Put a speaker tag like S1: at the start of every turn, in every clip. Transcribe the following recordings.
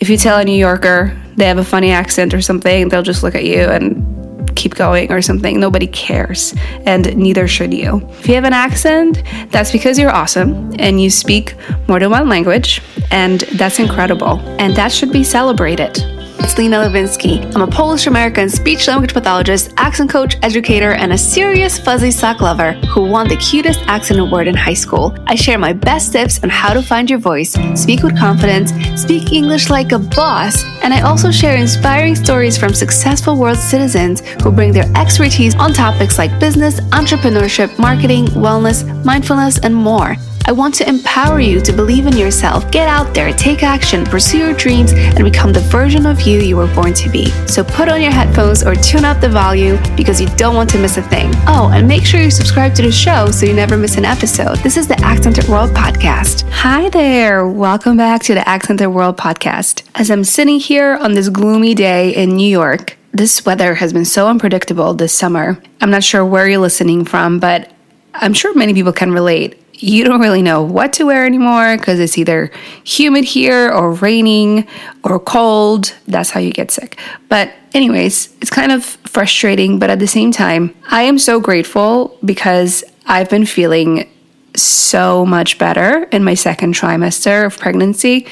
S1: If you tell a New Yorker they have a funny accent or something, they'll just look at you and keep going or something. Nobody cares, and neither should you. If you have an accent, that's because you're awesome and you speak more than one language, and that's incredible, and that should be celebrated. It's Lena Livinsky. I'm a Polish American speech language pathologist, accent coach, educator, and a serious fuzzy sock lover who won the cutest accent award in high school. I share my best tips on how to find your voice, speak with confidence, speak English like a boss, and I also share inspiring stories from successful world citizens who bring their expertise on topics like business, entrepreneurship, marketing, wellness, mindfulness, and more. I want to empower you to believe in yourself, get out there, take action, pursue your dreams, and become the version of you you were born to be. So put on your headphones or tune up the volume because you don't want to miss a thing. Oh, and make sure you subscribe to the show so you never miss an episode. This is the Accented World Podcast. Hi there. Welcome back to the Accented World Podcast. As I'm sitting here on this gloomy day in New York, this weather has been so unpredictable this summer. I'm not sure where you're listening from, but I'm sure many people can relate you don't really know what to wear anymore because it's either humid here or raining or cold. That's how you get sick. But, anyways, it's kind of frustrating, but at the same time, I am so grateful because I've been feeling so much better in my second trimester of pregnancy.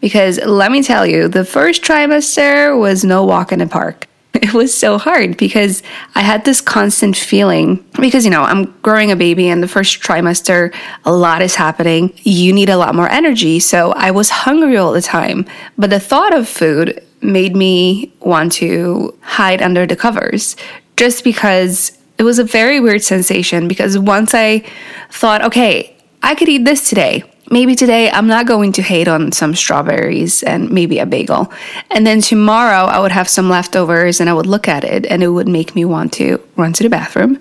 S1: Because let me tell you, the first trimester was no walk in the park. it was so hard because I had this constant feeling because, you know, I'm growing a baby and the first trimester, a lot is happening. You need a lot more energy. So I was hungry all the time. But the thought of food made me want to hide under the covers just because it was a very weird sensation. Because once I thought, okay, I could eat this today maybe today I'm not going to hate on some strawberries and maybe a bagel. And then tomorrow I would have some leftovers and I would look at it and it would make me want to run to the bathroom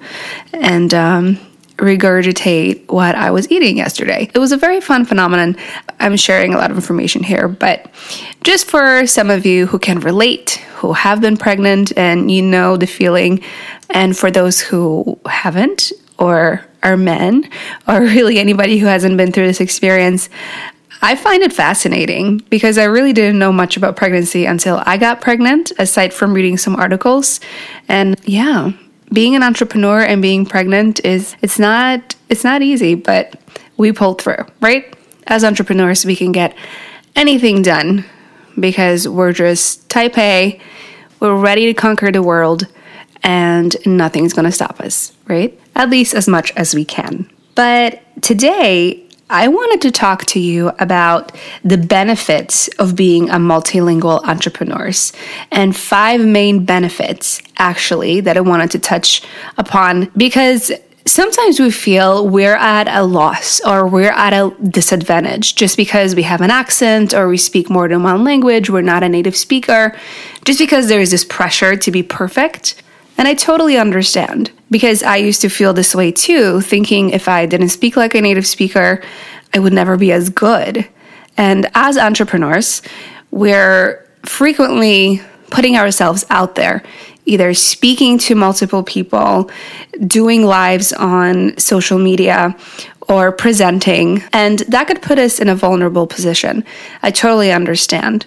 S1: and um, regurgitate what I was eating yesterday. It was a very fun phenomenon. I'm sharing a lot of information here, but just for some of you who can relate, who have been pregnant and you know the feeling, and for those who haven't, or are men, or really anybody who hasn't been through this experience, I find it fascinating because I really didn't know much about pregnancy until I got pregnant, aside from reading some articles. And yeah, being an entrepreneur and being pregnant is it's not it's not easy, but we pull through, right? As entrepreneurs, we can get anything done because we're just type A, we're ready to conquer the world, and nothing's going to stop us, right? At least as much as we can. But today, I wanted to talk to you about the benefits of being a multilingual entrepreneur and five main benefits, actually, that I wanted to touch upon because sometimes we feel we're at a loss or we're at a disadvantage just because we have an accent or we speak more than one language, we're not a native speaker, just because there is this pressure to be perfect. And I totally understand because I used to feel this way too, thinking if I didn't speak like a native speaker, I would never be as good. And as entrepreneurs, we're frequently putting ourselves out there, either speaking to multiple people, doing lives on social media, or presenting. And that could put us in a vulnerable position. I totally understand.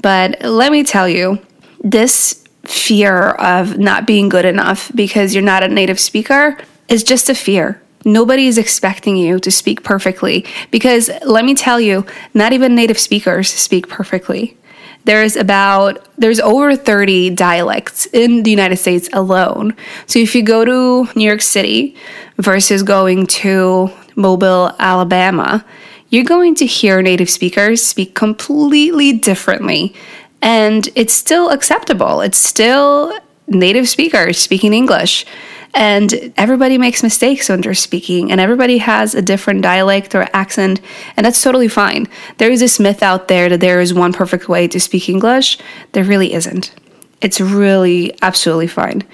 S1: But let me tell you, this fear of not being good enough because you're not a native speaker is just a fear. Nobody is expecting you to speak perfectly because let me tell you, not even native speakers speak perfectly. There's about there's over 30 dialects in the United States alone. So if you go to New York City versus going to Mobile, Alabama, you're going to hear native speakers speak completely differently and it's still acceptable. It's still native speakers speaking English. And everybody makes mistakes when they're speaking, and everybody has a different dialect or accent, and that's totally fine. There is this myth out there that there is one perfect way to speak English. There really isn't. It's really absolutely fine.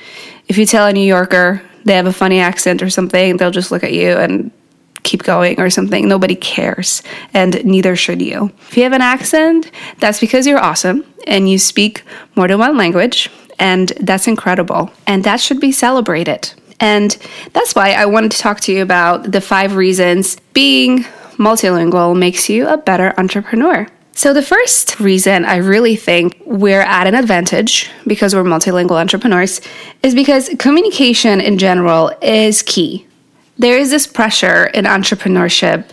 S1: If you tell a New Yorker they have a funny accent or something, they'll just look at you and keep going or something. Nobody cares, and neither should you. If you have an accent, that's because you're awesome and you speak more than one language, and that's incredible. And that should be celebrated. And that's why I wanted to talk to you about the five reasons being multilingual makes you a better entrepreneur. So, the first reason I really think we're at an advantage because we're multilingual entrepreneurs is because communication in general is key. There is this pressure in entrepreneurship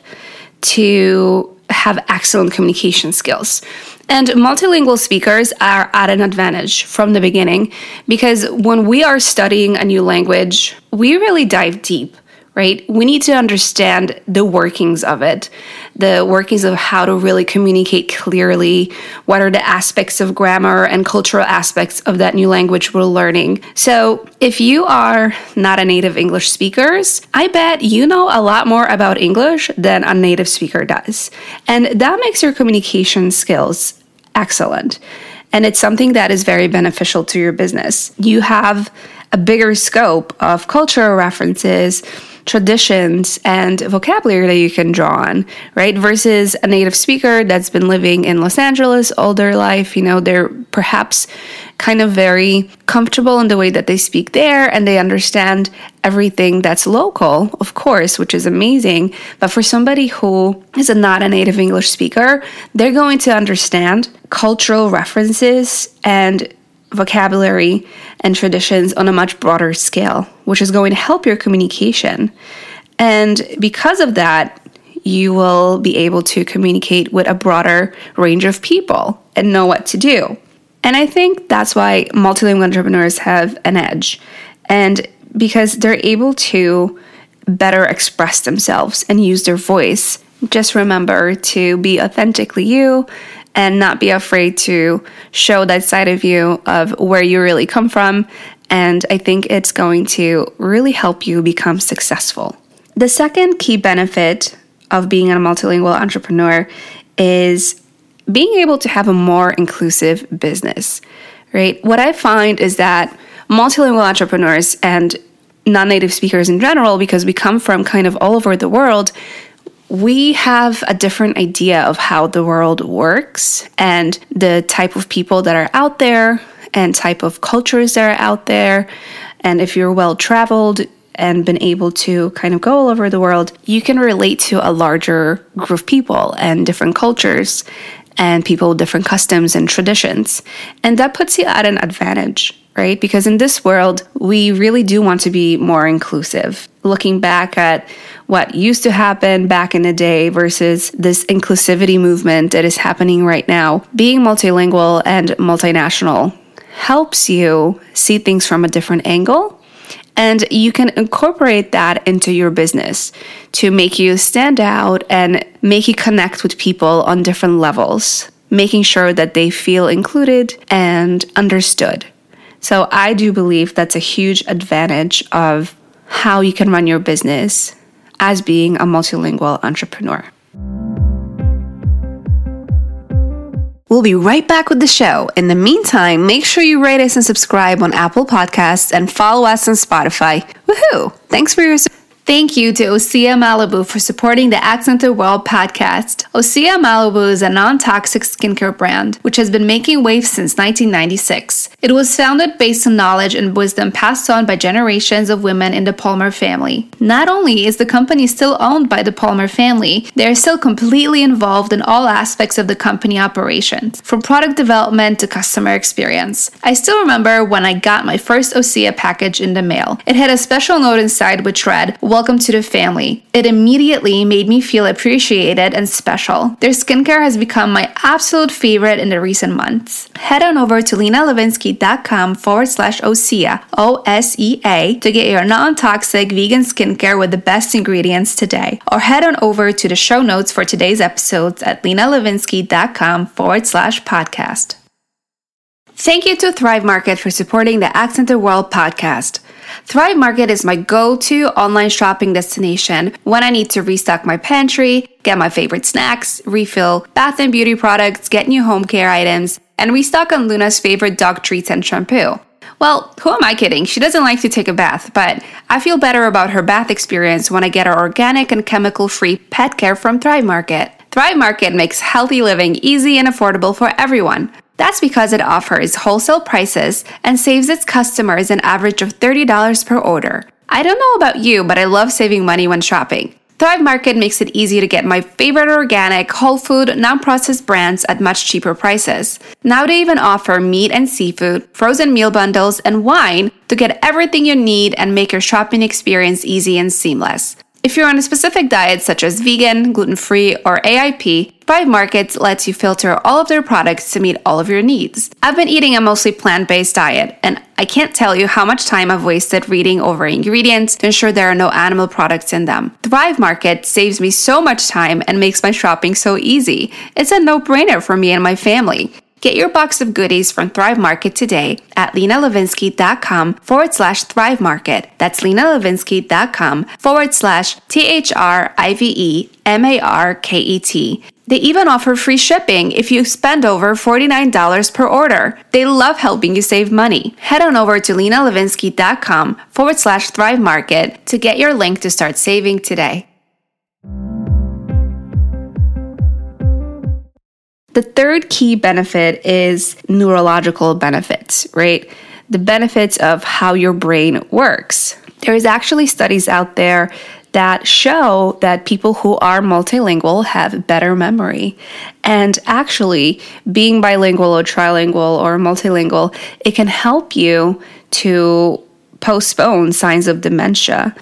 S1: to have excellent communication skills. And multilingual speakers are at an advantage from the beginning because when we are studying a new language, we really dive deep right? We need to understand the workings of it, the workings of how to really communicate clearly, what are the aspects of grammar and cultural aspects of that new language we're learning. So, if you are not a native English speaker, I bet you know a lot more about English than a native speaker does. And that makes your communication skills excellent. And it's something that is very beneficial to your business. You have a bigger scope of cultural references traditions and vocabulary that you can draw on, right? Versus a native speaker that's been living in Los Angeles all their life. You know, they're perhaps kind of very comfortable in the way that they speak there and they understand everything that's local, of course, which is amazing. But for somebody who is a not a native English speaker, they're going to understand cultural references and vocabulary and traditions on a much broader scale, which is going to help your communication. And because of that, you will be able to communicate with a broader range of people and know what to do. And I think that's why multilingual entrepreneurs have an edge. And because they're able to better express themselves and use their voice. Just remember to be authentically you and not be afraid to show that side of you of where you really come from. And I think it's going to really help you become successful. The second key benefit of being a multilingual entrepreneur is being able to have a more inclusive business, right? What I find is that multilingual entrepreneurs and non native speakers in general, because we come from kind of all over the world, we have a different idea of how the world works and the type of people that are out there and type of cultures that are out there. And if you're well traveled and been able to kind of go all over the world, you can relate to a larger group of people and different cultures and people with different customs and traditions. And that puts you at an advantage right? Because in this world, we really do want to be more inclusive. Looking back at what used to happen back in the day versus this inclusivity movement that is happening right now, being multilingual and multinational helps you see things from a different angle. And you can incorporate that into your business to make you stand out and make you connect with people on different levels, making sure that they feel included and understood. So I do believe that's a huge advantage of how you can run your business as being a multilingual entrepreneur. We'll be right back with the show. In the meantime, make sure you rate us and subscribe on Apple Podcasts and follow us on Spotify. Woohoo! Thanks for your support. Thank you to Osea Malibu for supporting the Accented World podcast. Osea Malibu is a non toxic skincare brand which has been making waves since 1996. It was founded based on knowledge and wisdom passed on by generations of women in the Palmer family. Not only is the company still owned by the Palmer family, they are still completely involved in all aspects of the company operations, from product development to customer experience. I still remember when I got my first Osea package in the mail. It had a special note inside which read, Welcome to the family. It immediately made me feel appreciated and special. Their skincare has become my absolute favorite in the recent months. Head on over to lenalivinsky.com forward slash OSEA, O S E A, to get your non toxic vegan skincare with the best ingredients today. Or head on over to the show notes for today's episodes at lenalivinsky.com forward slash podcast. Thank you to Thrive Market for supporting the Accented World podcast. Thrive Market is my go to online shopping destination when I need to restock my pantry, get my favorite snacks, refill bath and beauty products, get new home care items, and restock on Luna's favorite dog treats and shampoo. Well, who am I kidding? She doesn't like to take a bath, but I feel better about her bath experience when I get her organic and chemical free pet care from Thrive Market. Thrive Market makes healthy living easy and affordable for everyone. That's because it offers wholesale prices and saves its customers an average of $30 per order. I don't know about you, but I love saving money when shopping. Thrive Market makes it easy to get my favorite organic, whole food, non processed brands at much cheaper prices. Now they even offer meat and seafood, frozen meal bundles, and wine to get everything you need and make your shopping experience easy and seamless. If you're on a specific diet such as vegan, gluten free, or AIP, Thrive Markets lets you filter all of their products to meet all of your needs. I've been eating a mostly plant based diet, and I can't tell you how much time I've wasted reading over ingredients to ensure there are no animal products in them. Thrive Market saves me so much time and makes my shopping so easy. It's a no brainer for me and my family. Get your box of goodies from Thrive Market today at lenalivinsky.com forward slash Thrive Market. That's lenalivinsky.com forward slash T H R I V E M A R K E T. They even offer free shipping if you spend over $49 per order. They love helping you save money. Head on over to lenalivinsky.com forward slash Thrive Market to get your link to start saving today. The third key benefit is neurological benefits, right? The benefits of how your brain works. There's actually studies out there that show that people who are multilingual have better memory. And actually, being bilingual or trilingual or multilingual, it can help you to postpone signs of dementia,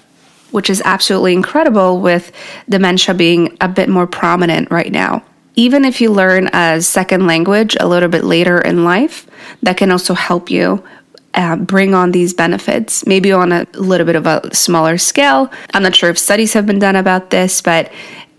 S1: which is absolutely incredible with dementia being a bit more prominent right now even if you learn a second language a little bit later in life, that can also help you uh, bring on these benefits, maybe on a little bit of a smaller scale. I'm not sure if studies have been done about this, but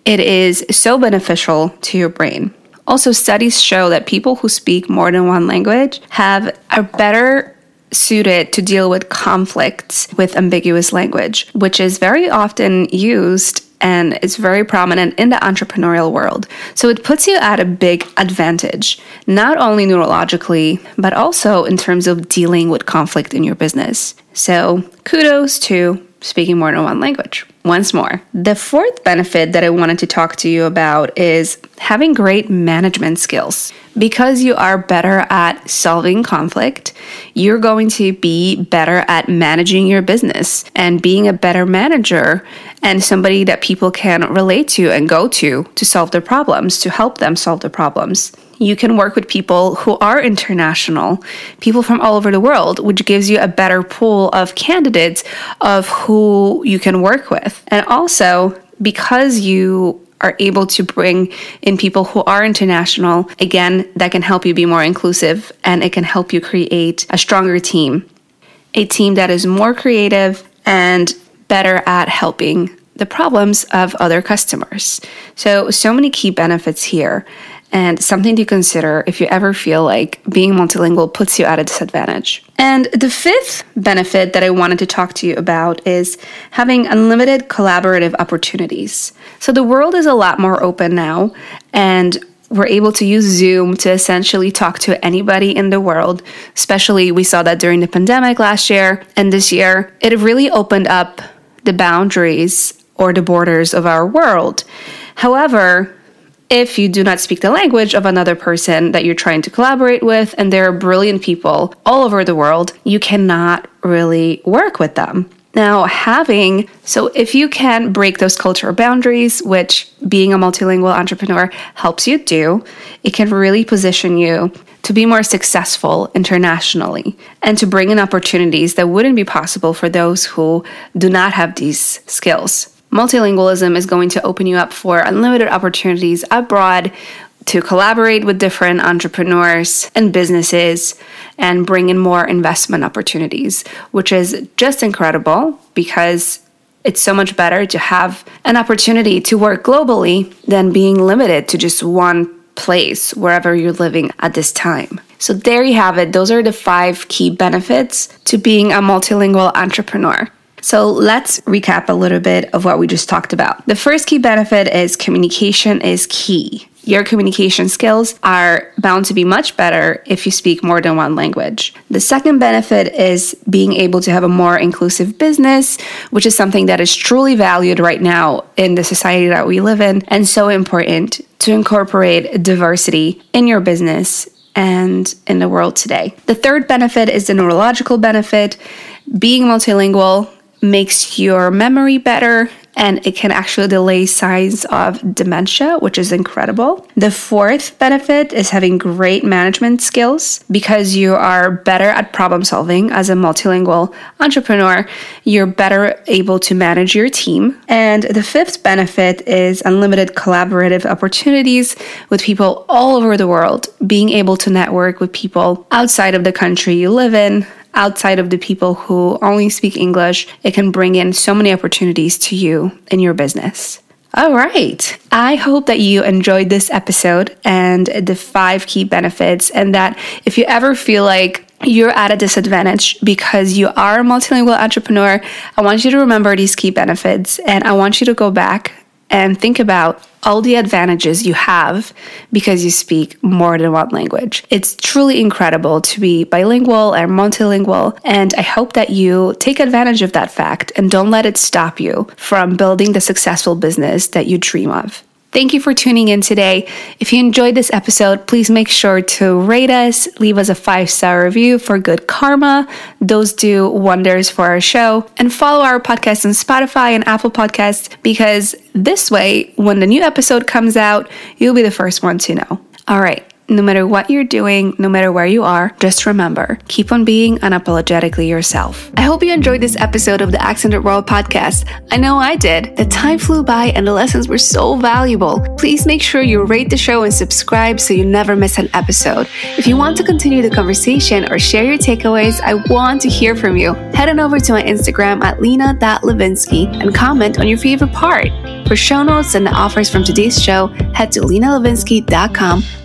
S1: it is so beneficial to your brain. Also, studies show that people who speak more than one language have a better suited to deal with conflicts with ambiguous language, which is very often used and it's very prominent in the entrepreneurial world. So it puts you at a big advantage, not only neurologically, but also in terms of dealing with conflict in your business. So kudos to speaking more than one language. Once more, the fourth benefit that I wanted to talk to you about is having great management skills. Because you are better at solving conflict, you're going to be better at managing your business and being a better manager and somebody that people can relate to and go to to solve their problems, to help them solve their problems. You can work with people who are international, people from all over the world, which gives you a better pool of candidates of who you can work with. And also, because you are able to bring in people who are international, again, that can help you be more inclusive and it can help you create a stronger team. A team that is more creative and better at helping the problems of other customers. So, so many key benefits here, and something to consider if you ever feel like being multilingual puts you at a disadvantage. And the fifth benefit that I wanted to talk to you about is having unlimited collaborative opportunities. So, the world is a lot more open now, and we're able to use Zoom to essentially talk to anybody in the world. Especially, we saw that during the pandemic last year and this year. It really opened up the boundaries or the borders of our world. However, if you do not speak the language of another person that you're trying to collaborate with, and there are brilliant people all over the world, you cannot really work with them. Now, having, so if you can break those cultural boundaries, which being a multilingual entrepreneur helps you do, it can really position you to be more successful internationally and to bring in opportunities that wouldn't be possible for those who do not have these skills. Multilingualism is going to open you up for unlimited opportunities abroad to collaborate with different entrepreneurs and businesses and bring in more investment opportunities, which is just incredible because it's so much better to have an opportunity to work globally than being limited to just one place wherever you're living at this time. So, there you have it. Those are the five key benefits to being a multilingual entrepreneur. So let's recap a little bit of what we just talked about. The first key benefit is communication is key. Your communication skills are bound to be much better if you speak more than one language. The second benefit is being able to have a more inclusive business, which is something that is truly valued right now in the society that we live in and so important to incorporate diversity in your business and in the world today. The third benefit is the neurological benefit. Being multilingual makes your memory better and it can actually delay signs of dementia, which is incredible. The fourth benefit is having great management skills because you are better at problem solving as a multilingual entrepreneur. You're better able to manage your team. And the fifth benefit is unlimited collaborative opportunities with people all over the world, being able to network with people outside of the country you live in, outside of the people who only speak English, it can bring in so many opportunities to you in your business. All right. I hope that you enjoyed this episode and the five key benefits, and that if you ever feel like you're at a disadvantage because you are a multilingual entrepreneur, I want you to remember these key benefits and I want you to go back and think about all the advantages you have because you speak more than one language. It's truly incredible to be bilingual and multilingual, and I hope that you take advantage of that fact and don't let it stop you from building the successful business that you dream of. Thank you for tuning in today. If you enjoyed this episode, please make sure to rate us, leave us a five star review for good karma. Those do wonders for our show. And follow our podcast on Spotify and Apple Podcasts because this way, when the new episode comes out, you'll be the first one to know. All right no matter what you're doing, no matter where you are, just remember keep on being unapologetically yourself. I hope you enjoyed this episode of the Accented World podcast. I know I did. The time flew by and the lessons were so valuable. Please make sure you rate the show and subscribe so you never miss an episode. If you want to continue the conversation or share your takeaways, I want to hear from you. Head on over to my Instagram at lena.livinsky and comment on your favorite part. For show notes and the offers from today's show, head to lenalivinsky.com